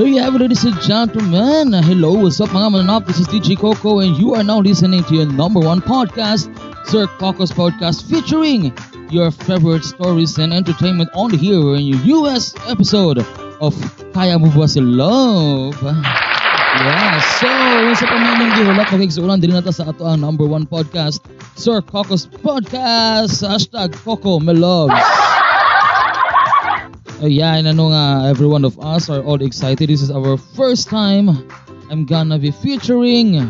There you have it, ladies and gentlemen. Hello, what's up mga mananap? This is DJ Coco and you are now listening to your number one podcast, Sir Coco's Podcast, featuring your favorite stories and entertainment on here in your US episode of Kaya Mo Love? Yeah, so, sa pamanong gihulak, magigsuulan din natin sa ato ang number one podcast, Sir Coco's Podcast, hashtag Coco Me Loves. Ayan, ano nga, every one of us are all excited. This is our first time I'm gonna be featuring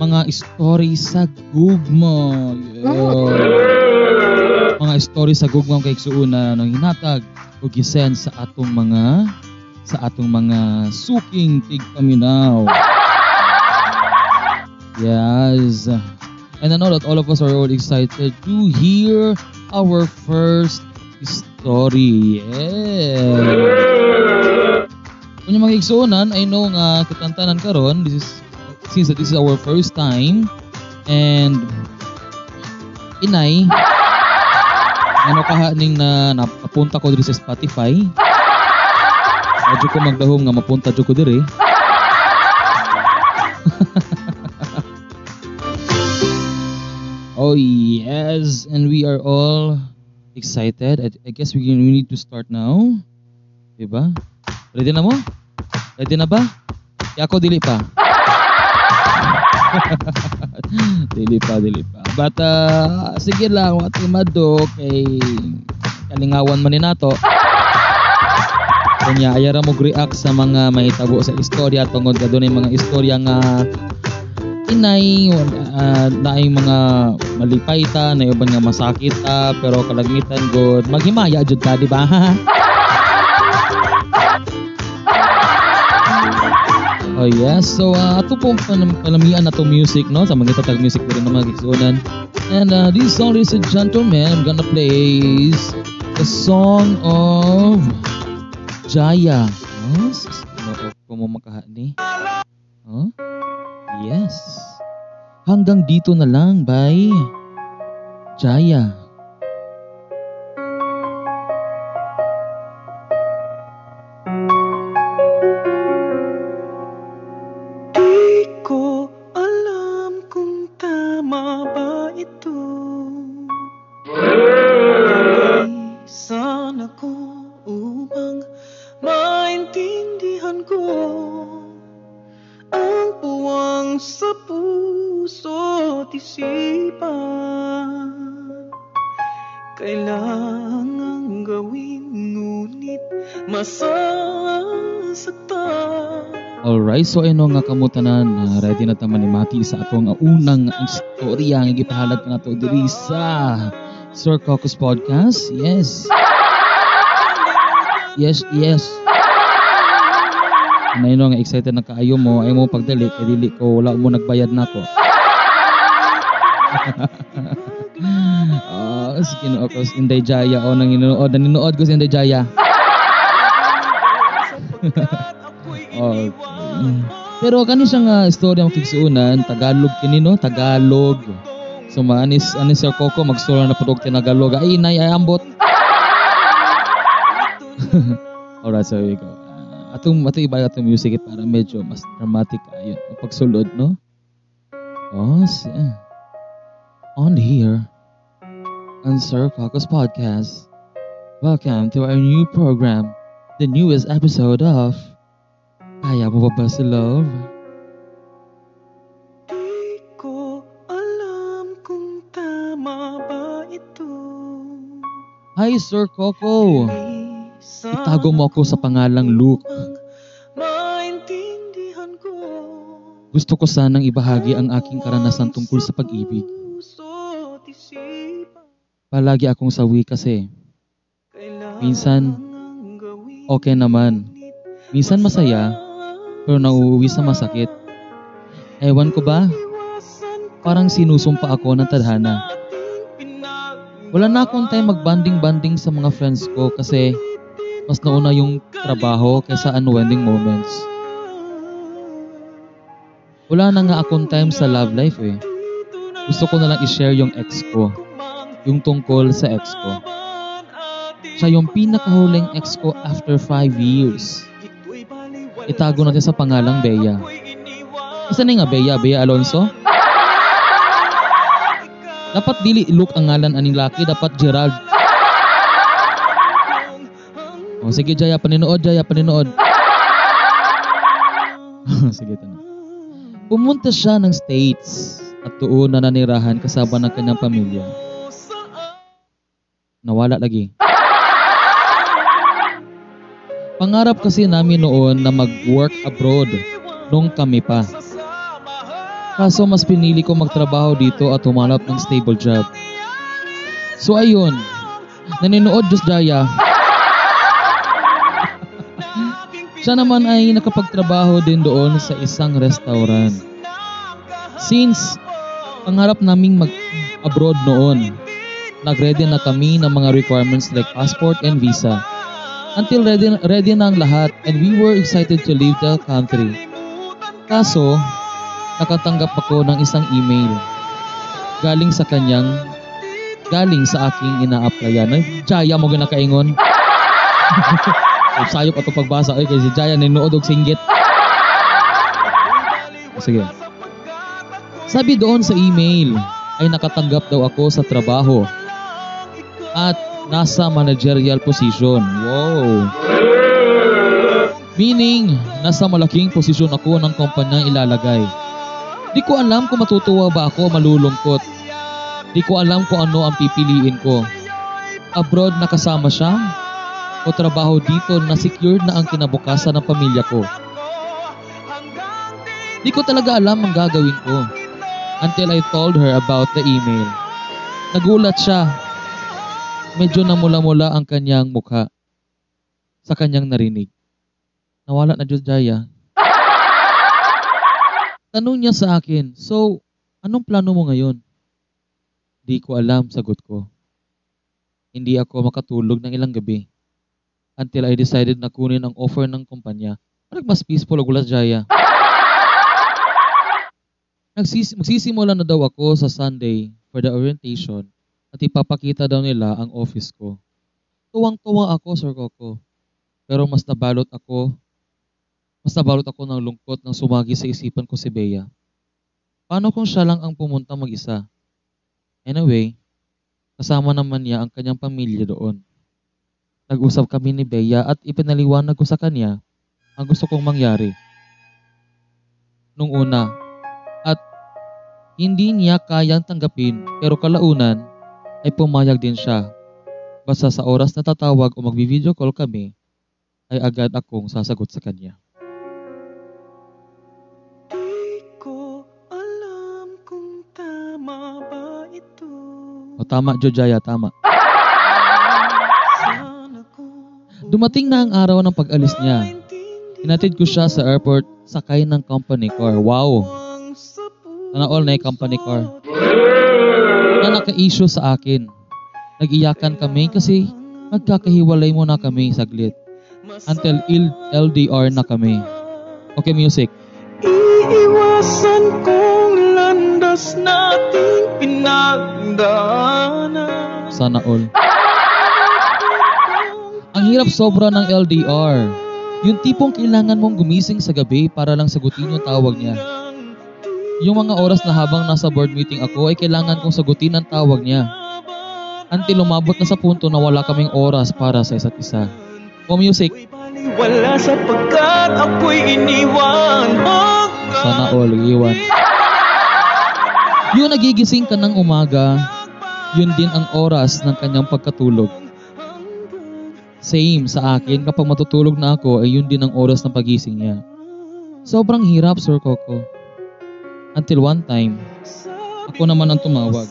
mga story sa gugma. Yeah. Mga story sa gugma kay suuna nang hinatag o gisend sa atong mga sa atong mga suking tigpaminaw. Yes. And I know that all of us are all excited to hear our first story. Yeah. Kung yung mga igsuunan, I know nga katantanan karon this is since that this is our first time. And inay ano kahaning na napapunta ko diri sa Spotify? Medyo ko magdahom nga mapunta jud ko diri. Oh yes, and we are all excited. I, I guess we, we need to start now. Diba? Ready na mo? Ready na ba? Kaya ako dili pa. dili pa, dili pa. But uh, sige lang, wati mado kay kalingawan man ni nato. Kanya ayara mo react sa mga mahitabo sa istorya tungod kadto mga istorya nga inay uh, naay mga malipay na uban nga masakit ta pero kalangitan god maghimaya jud ta di ba Oh yes, so uh, ato pong palamian na to music no sa mga itatag music pero na mga kisunan. And uh, this song, ladies and gentlemen, I'm gonna play the song of Jaya. Oh, ano ko mo makahani? Oh? Yes. Hanggang dito na lang, bye. Jaya. So ano nga kamutanan, uh, ready na taman ni Mati sa atong unang istorya nga gipahalad ka nato diri sa Sir Cocos Podcast. Yes. Yes, yes. Na yun nga excited na kaayo mo, ay mo pagdali, kay dili ko, wala mo nagbayad na ko. Ah, uh, sige no ako Inday Jaya o nang inuod, nanonood ko sa Inday Jaya. okay. Pero kani siya nga istorya ang kigsuunan, Tagalog kini no, Tagalog. So maanis anis Sir Coco magsura na pud og Tagalog. Ay nay ay ambot. Alright, so we go. Uh, atong atong iba atong music eh, para medyo mas dramatic ayon ang pagsulod no. Oh, si- on here on Sir Coco's podcast. Welcome to our new program, the newest episode of Kaya Mo Ba Ba Si Love? Di ko alam kung tama ba ito. Hi Sir Coco! Itago mo ako sa pangalang Luke. Gusto ko sanang ibahagi ang aking karanasan tungkol sa pag-ibig. Palagi akong sawi kasi. Minsan, Okay naman. Minsan masaya, pero nauuwi sa masakit. Ewan ko ba? Parang sinusumpa ako ng tadhana. Wala na akong time mag-banding-banding sa mga friends ko kasi mas nauna yung trabaho kaysa unwinding moments. Wala na nga akong time sa love life eh. Gusto ko na lang i-share yung ex ko. Yung tungkol sa ex ko. Siya yung pinakahuling ex ko after 5 years. Itago natin sa pangalang Bea. Isa na nga Bea, Bea Alonso? Dapat dili look ang ngalan aning laki, dapat Gerald. O sige Jaya, paninood Jaya, paninood. sige tanong. Pumunta siya ng States at doon na nanirahan kasama ng kanyang pamilya. Nawala lagi. Pangarap kasi namin noon na mag-work abroad nung kami pa. Kaso mas pinili ko magtrabaho dito at humanap ng stable job. So ayun, naninood Diyos Jaya. Siya naman ay nakapagtrabaho din doon sa isang restaurant. Since pangarap naming mag-abroad noon, nagready na kami ng mga requirements like passport and visa. Until ready, ready na ang lahat and we were excited to leave the country. Kaso, nakatanggap ako ng isang email galing sa kanyang galing sa aking ina-applyan. Ay, Jaya mo ginakaingon. Sayop ato pagbasa. Ay, kay si Jaya ninuod og singgit. Sige. Sabi doon sa email ay nakatanggap daw ako sa trabaho at nasa managerial position. Wow! Meaning, nasa malaking posisyon ako ng kumpanyang ilalagay. Di ko alam kung matutuwa ba ako malulungkot. Di ko alam kung ano ang pipiliin ko. Abroad na kasama siya o trabaho dito na secure na ang kinabukasan ng pamilya ko. Di ko talaga alam ang gagawin ko until I told her about the email. Nagulat siya. Medyo namula-mula ang kanyang mukha sa kanyang narinig. Nawala na Diyos Jaya. Tanong niya sa akin, so, anong plano mo ngayon? Di ko alam, sagot ko. Hindi ako makatulog ng ilang gabi until I decided na kunin ang offer ng kumpanya. Parang mas peaceful og ulas Jaya. Nagsis magsisimula na daw ako sa Sunday for the orientation at ipapakita daw nila ang office ko. Tuwang-tuwa ako, Sir Coco. Pero mas nabalot ako, mas nabalot ako ng lungkot nang sumagi sa isipan ko si Bea. Paano kung siya lang ang pumunta mag-isa? Anyway, kasama naman niya ang kanyang pamilya doon. Nag-usap kami ni Bea at ipinaliwanag ko sa kanya ang gusto kong mangyari. Nung una, at hindi niya kayang tanggapin pero kalaunan ay pumayag din siya. Basta sa oras na tatawag o magbi-video call kami, ay agad akong sasagot sa kanya. O tama, Jojaya, tama. Dumating na ang araw ng pag-alis niya. Inatid ko siya sa airport, sakay ng company car. Wow! Sana all na company car. Na naka-issue sa akin. Nag-iyakan kami kasi magkakahiwalay muna kami saglit. Until il- LDR na kami. Okay, music. Iiwasan kong landas nating pinagdaanan. Sana all. Ang hirap sobra ng LDR. Yung tipong kailangan mong gumising sa gabi para lang sagutin yung tawag niya. Yung mga oras na habang nasa board meeting ako ay kailangan kong sagutin ang tawag niya. Until lumabot na sa punto na wala kaming oras para sa isa't isa. O music, Wala sapagkat ako'y iniwan sana all, iwan. Yung nagigising ka ng umaga, yun din ang oras ng kanyang pagkatulog. Same sa akin, kapag matutulog na ako, ay yun din ang oras ng pagising niya. Sobrang hirap, Sir Coco. Until one time, ako naman ang tumawag.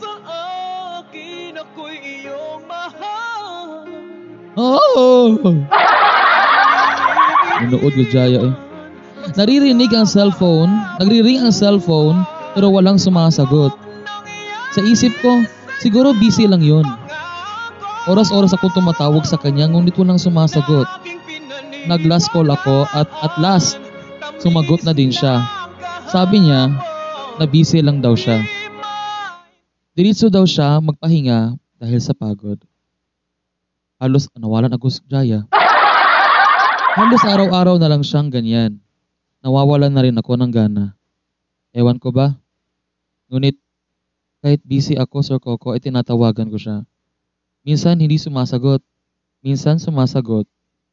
Oh! Nunood ko Jaya eh. Naririnig ang cellphone, nagriring ang cellphone, pero walang sumasagot. Sa isip ko, siguro busy lang yun. Oras-oras ako tumatawag sa kanya, ngunit walang sumasagot. Nag-last call ako at at last, sumagot na din siya. Sabi niya, na busy lang daw siya. Diretso daw siya magpahinga dahil sa pagod. Halos nawalan ako sa Jaya. Halos araw-araw na lang siyang ganyan. nawawalan na rin ako ng gana. Ewan ko ba? Ngunit kahit busy ako, Sir Coco, ay tinatawagan ko siya. Minsan hindi sumasagot. Minsan sumasagot,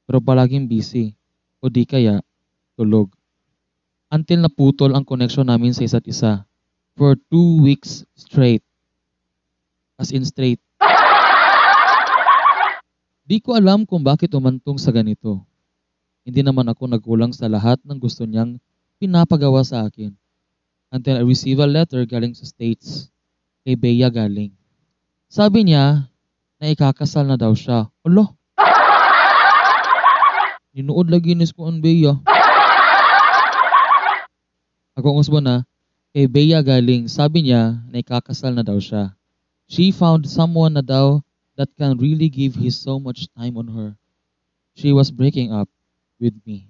pero palaging busy. O di kaya, tulog. Until naputol ang connection namin sa isa't isa. For two weeks straight. As in straight. Di ko alam kung bakit umantong sa ganito. Hindi naman ako nagkulang sa lahat ng gusto niyang pinapagawa sa akin. Until I receive a letter galing sa States. Kay Bea galing. Sabi niya na ikakasal na daw siya. Alo? Ninuod lagi ni ko ang Bea. Usbo na, kay Bea galing, sabi niya na ikakasal na daw siya. She found someone na daw that can really give his so much time on her. She was breaking up with me.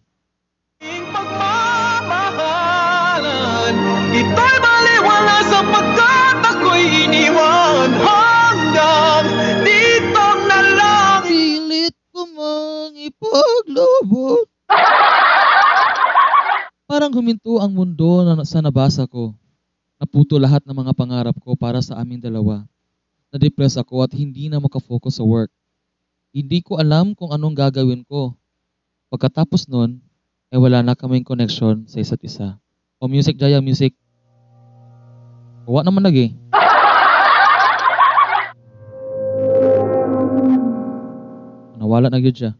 Pagmamahalan Ito'y baliwala sapagkat ako'y iniwan Hanggang dito na lang Pilit ko mang ipaglubot. Parang huminto ang mundo na sa nabasa ko. Naputo lahat ng mga pangarap ko para sa aming dalawa. Na-depress ako at hindi na makafocus sa work. Hindi ko alam kung anong gagawin ko. Pagkatapos nun, ay wala na kaming connection sa isa't isa. O music, Jaya, music. Kuha naman lagi. Nawala na yun siya.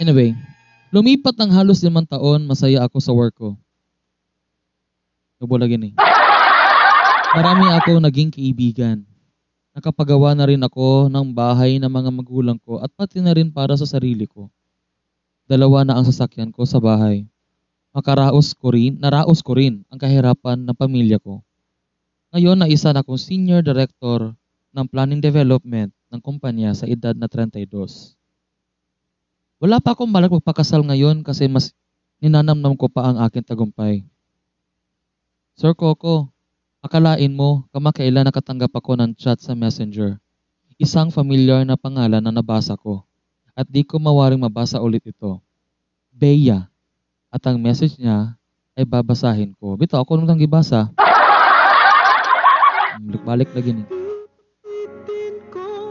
Anyway, lumipat ng halos limang taon, masaya ako sa work ko. Tubo lagi ni. Marami akong naging kaibigan. Nakapagawa na rin ako ng bahay ng mga magulang ko at pati na rin para sa sarili ko. Dalawa na ang sasakyan ko sa bahay. Makaraos ko rin, naraos ko rin ang kahirapan ng pamilya ko. Ngayon na isa na akong senior director ng planning development ng kumpanya sa edad na 32. Wala pa akong balak magpakasal ngayon kasi mas ninanamnam ko pa ang aking tagumpay. Sir Coco, akalain mo kamakailan nakatanggap ako ng chat sa messenger. Isang familiar na pangalan na nabasa ko at di ko mawaring mabasa ulit ito. Bea. At ang message niya ay babasahin ko. Bito, ako nung gibasa. Balik-balik lagi ni.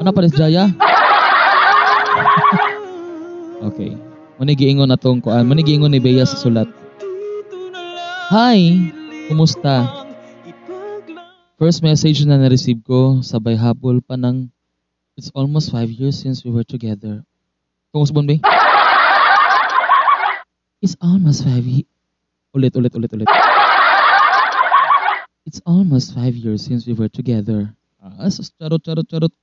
Ano pa Jaya? okay. Manigiingon na tong kuan. Manigiingon ni Bea sa sulat. Hi! Kumusta? First message na na-receive ko, sabay habol pa ng It's almost five years since we were together. Kumusta ba? It's almost five years. Ulit, ulit, ulit, ulit. It's almost five years since we were together. Ah, charot, charot, charot.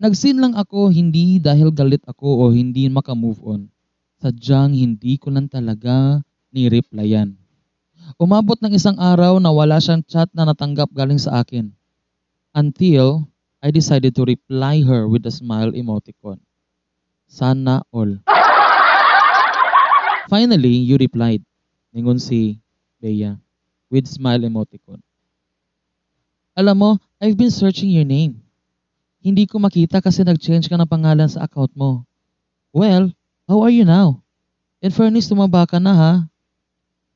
Nagsin lang ako hindi dahil galit ako o hindi makamove on. Sadyang hindi ko lang talaga ni-replyan. Umabot ng isang araw na wala siyang chat na natanggap galing sa akin. Until I decided to reply her with a smile emoticon. Sana all. Finally, you replied. Ningon si Bea with smile emoticon. Alam mo, I've been searching your name. Hindi ko makita kasi nag-change ka ng pangalan sa account mo. Well, how are you now? In fairness, tumaba ka na ha.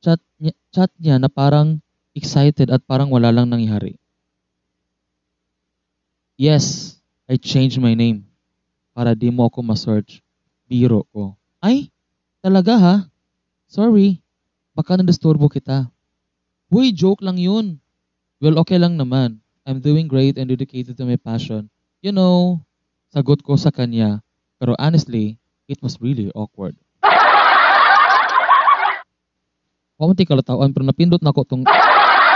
Chat niya, chat niya na parang excited at parang wala lang nangyari. Yes, I changed my name para di mo ako ma-search. Biro ko. Ay, talaga ha? Sorry, baka nadisturbo kita. Huy, joke lang yun. Well, okay lang naman. I'm doing great and dedicated to my passion. You know, sagot ko sa kanya. Pero honestly, it was really awkward. Pamunti kalatawan pero napindot na ako tong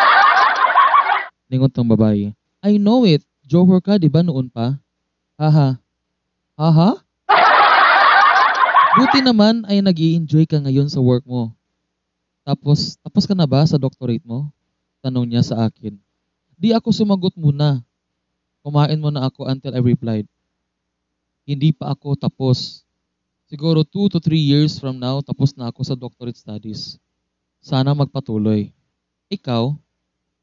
ningon tong babae. I know it. Joker ka, di ba noon pa? Haha. Haha? Buti naman ay nag enjoy ka ngayon sa work mo. Tapos, tapos ka na ba sa doctorate mo? Tanong niya sa akin. Di ako sumagot muna. Kumain mo na ako until I replied. Hindi pa ako tapos. Siguro 2 to 3 years from now, tapos na ako sa doctorate studies. Sana magpatuloy. Ikaw,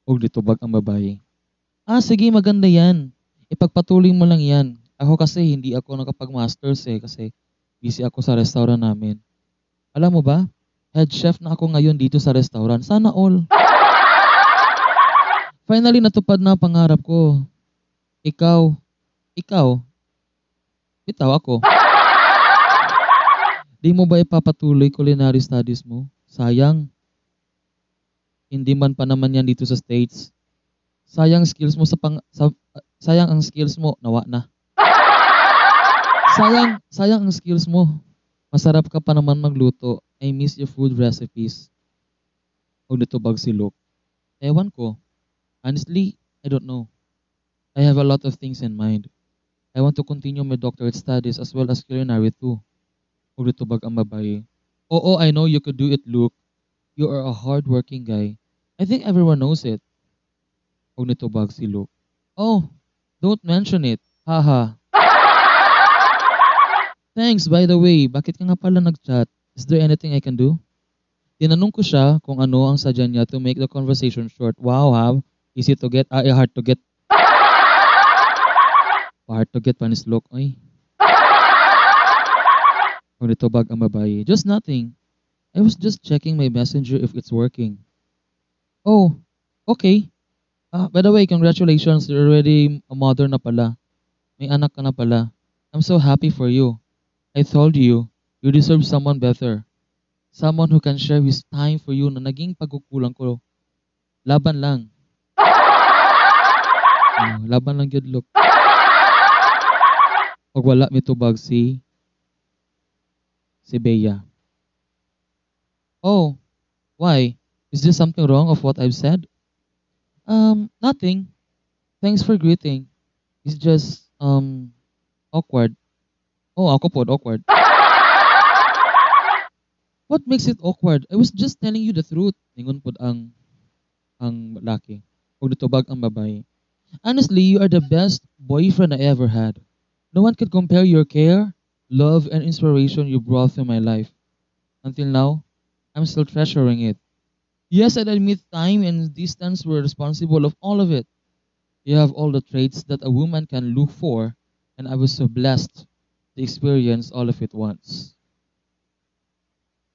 huwag litubag ang babae. Ah, sige, maganda yan. Ipagpatuloy mo lang yan. Ako kasi hindi ako nakapag-masters eh kasi Busy ako sa restaurant namin. Alam mo ba, head chef na ako ngayon dito sa restaurant. Sana all. Finally, natupad na ang pangarap ko. Ikaw, ikaw, bitaw ako. Di mo ba ipapatuloy culinary studies mo? Sayang. Hindi man pa naman yan dito sa States. Sayang skills mo sa pang sa, sayang ang skills mo nawa na. Sayang, sayang ang skills mo. Masarap ka pa naman magluto. I miss your food recipes. Huwag nito bag si Luke. Ewan ko. Honestly, I don't know. I have a lot of things in mind. I want to continue my doctorate studies as well as culinary too. Huwag nito bag ang babae. Oo, I know you could do it, Luke. You are a hard-working guy. I think everyone knows it. Huwag nito bag si Luke. Oh, don't mention it. Haha. Thanks, by the way. Bakit ka nga pala nag-chat? Is there anything I can do? Tinanong ko siya kung ano ang sadya niya to make the conversation short. Wow, ha? Easy to get, ah, eh, hard to get. Hard to get panis look, oy. Kung nito bag ang babae. Just nothing. I was just checking my messenger if it's working. Oh, okay. Ah, by the way, congratulations. You're already a mother na pala. May anak ka na pala. I'm so happy for you. I told you, you deserve someone better. Someone who can share his time for you na naging pagkukulang ko. Laban lang. Oh, laban lang good look. Pag wala mitubag si si Bea. Oh, why? Is there something wrong of what I've said? Um, nothing. Thanks for greeting. It's just um awkward. Oh, ako po, awkward. What makes it awkward? I was just telling you the truth. Ningon po ang ang laki. Huwag nitubag ang babae. Honestly, you are the best boyfriend I ever had. No one could compare your care, love, and inspiration you brought to my life. Until now, I'm still treasuring it. Yes, I admit time and distance were responsible of all of it. You have all the traits that a woman can look for, and I was so blessed to experience all of it once.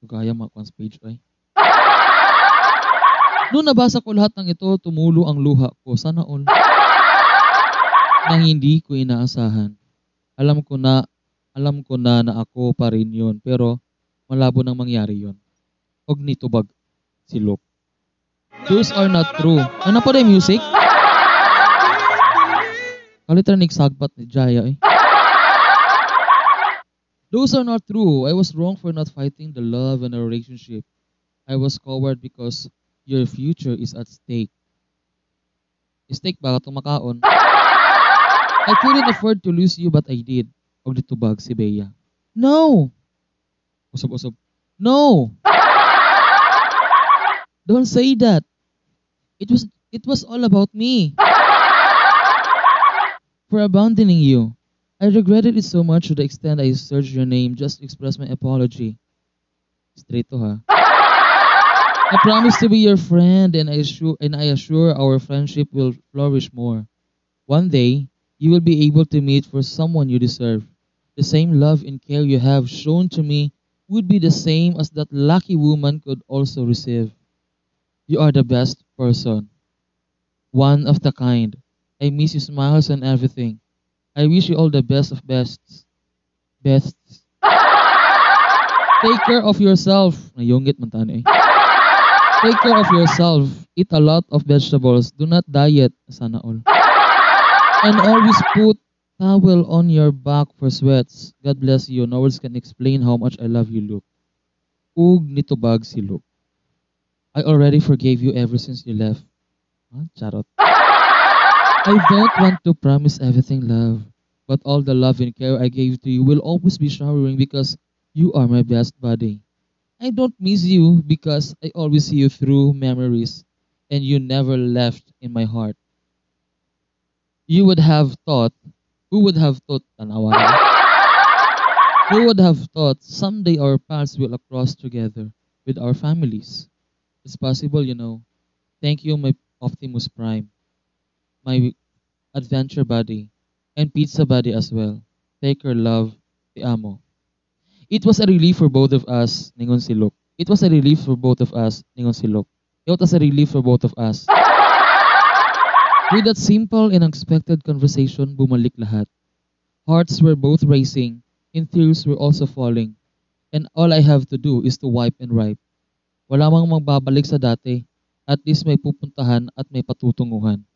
Gaya mga kwan's page ay. Noong nabasa ko lahat ng ito, tumulo ang luha ko. Sana all. Nang hindi ko inaasahan. Alam ko na, alam ko na na ako pa rin yun. Pero malabo nang mangyari yun. Og nitubag si Luke. Those are not true. Ano pa rin music? Kalitra nagsagpat ni Jaya eh. Those are not true. I was wrong for not fighting the love and the relationship. I was coward because your future is at stake. Stake ba itong makaon? I couldn't afford to lose you but I did. Og ditubag si Bea. No! Usab-usab. No! Don't say that. It was it was all about me. For abandoning you. I regretted it so much to the extent I searched your name just to express my apology. Straight to ha. I promise to be your friend and I assure and I assure our friendship will flourish more. One day, you will be able to meet for someone you deserve. The same love and care you have shown to me would be the same as that lucky woman could also receive. You are the best person. One of the kind. I miss your smiles and everything. I wish you all the best of bests. Bests. Take care of yourself. Nayungit man tani eh. Take care of yourself. Eat a lot of vegetables. Do not diet. Sana all. And always put towel on your back for sweats. God bless you. No words can explain how much I love you, Luke. Ug nitubag si Luke. I already forgave you ever since you left. Ah, charot. I don't want to promise everything, love. But all the love and care I gave to you will always be showering because you are my best buddy. I don't miss you because I always see you through memories and you never left in my heart. You would have thought, who would have thought, tanawa who would have thought someday our paths will cross together with our families? It's possible, you know. Thank you, my Optimus Prime, my adventure buddy, and pizza buddy as well. Take care, love, the amo. It was a relief for both of us, ningon si Luke. It was a relief for both of us, ningon si Luke. It was a relief for both of us. With that simple and unexpected conversation, bumalik lahat. Hearts were both racing, and tears were also falling. And all I have to do is to wipe and wipe. Wala mang magbabalik sa dati. At least may pupuntahan at may patutunguhan.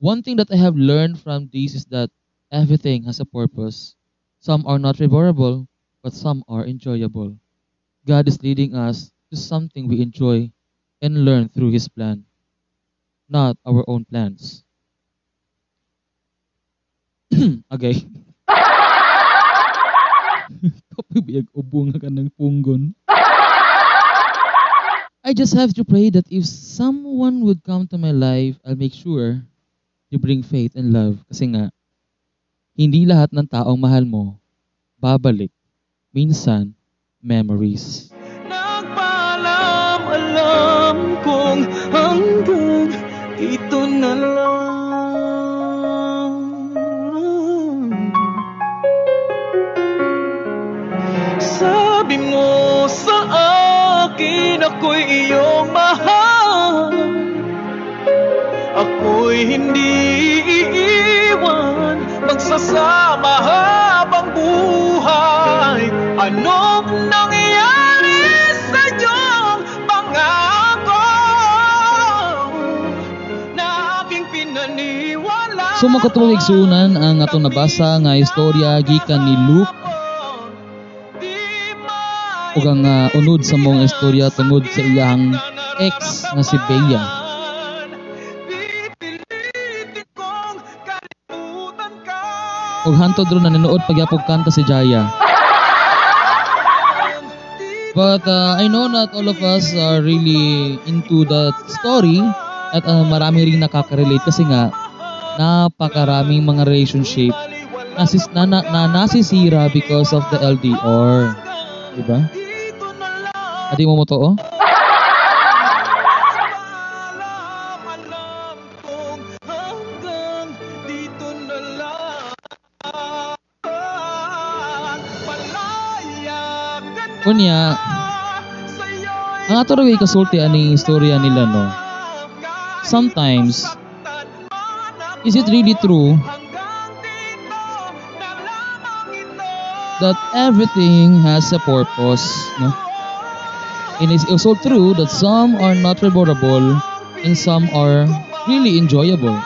One thing that I have learned from this is that everything has a purpose. Some are not favorable, but some are enjoyable. God is leading us to something we enjoy and learn through His plan, not our own plans. okay. Kapibiyag ubong ka ng punggon. I just have to pray that if someone would come to my life, I'll make sure to bring faith and love. Kasi nga, hindi lahat ng taong mahal mo, babalik. Minsan, memories. Nagpaalam, alam kong hanggang dito na lang. Sabi mo sa akin ako'y iyong mahal. Ako'y hindi iiwan. Magsasama So makatuwag sunan ang atong nabasa nga istorya gikan ni Luke ug ang ah, unod sa mong istorya tungod sa iyang ex nga si Bea. Ug hantod ron na nanood pagyapog kanta si Jaya. But uh, I know not all of us are really into that story at uh, marami ring nakaka-relate kasi nga napakaraming mga relationship nasis, na, na, na nasisira because of the LDR. Diba? Adi mo mo to, oh? Kunya, ang ato rin kasulti ani istorya nila, no? Sometimes, is it really true that everything has a purpose, no? And it's also true that some are not favorable and some are really enjoyable.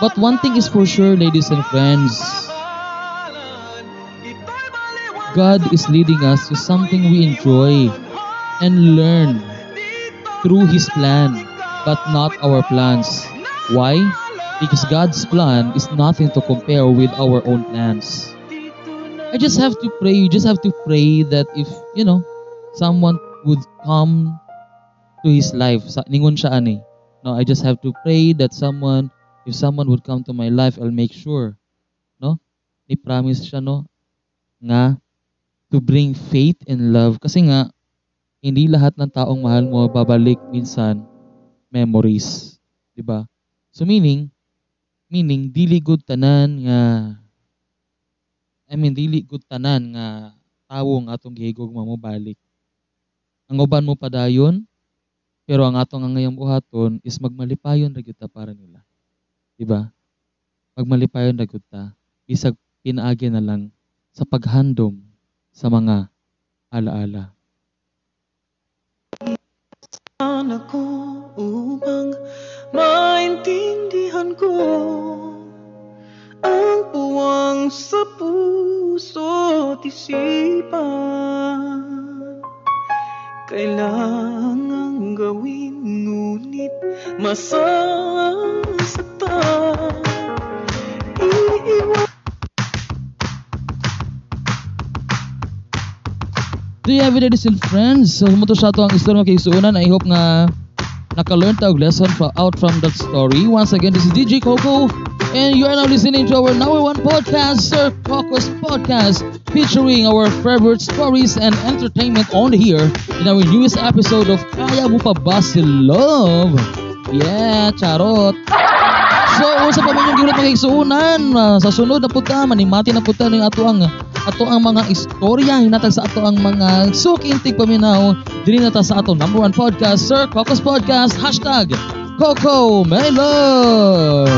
But one thing is for sure, ladies and friends, God is leading us to something we enjoy and learn through His plan, but not our plans. Why? Because God's plan is nothing to compare with our own plans. I just have to pray. You just have to pray that if, you know, someone would come to his life. Ningon siya ani. No, I just have to pray that someone, if someone would come to my life, I'll make sure. No? Ni promise siya, no? Nga, to bring faith and love. Kasi nga, hindi lahat ng taong mahal mo babalik minsan memories. 'Di ba? So meaning, meaning dili good tanan nga I mean dili good tanan nga tawo nga atong gihigog mo balik. Ang uban mo padayon, pero ang atong ang ngayong buhaton is magmalipayon ra gyud ta para nila. 'Di ba? Magmalipayon ra gyud ta bisag pinaagi na lang sa paghandom sa mga alaala. Sana ko ko ang puwang sa puso at isipan. Kailangang gawin ngunit masasaktan. Iiwan Do you have and friends? So, muto sa ang istorya kay Suunan. I hope nga naka-learn tag lesson fra- out from that story. Once again, this is DJ Coco, and you are now listening to our number one podcast, Sir Coco's Podcast, featuring our favorite stories and entertainment on here in our newest episode of Kaya Mo Pa Love? Yeah, charot! So, unsa pa man yung gihulat mga ah, sa sunod na puta, manimati na puta ning ato ang ato ang mga istorya hinatag sa ato ang mga sukintig paminaw dili na ta sa ato number one podcast Sir Cocos Podcast hashtag Coco Melon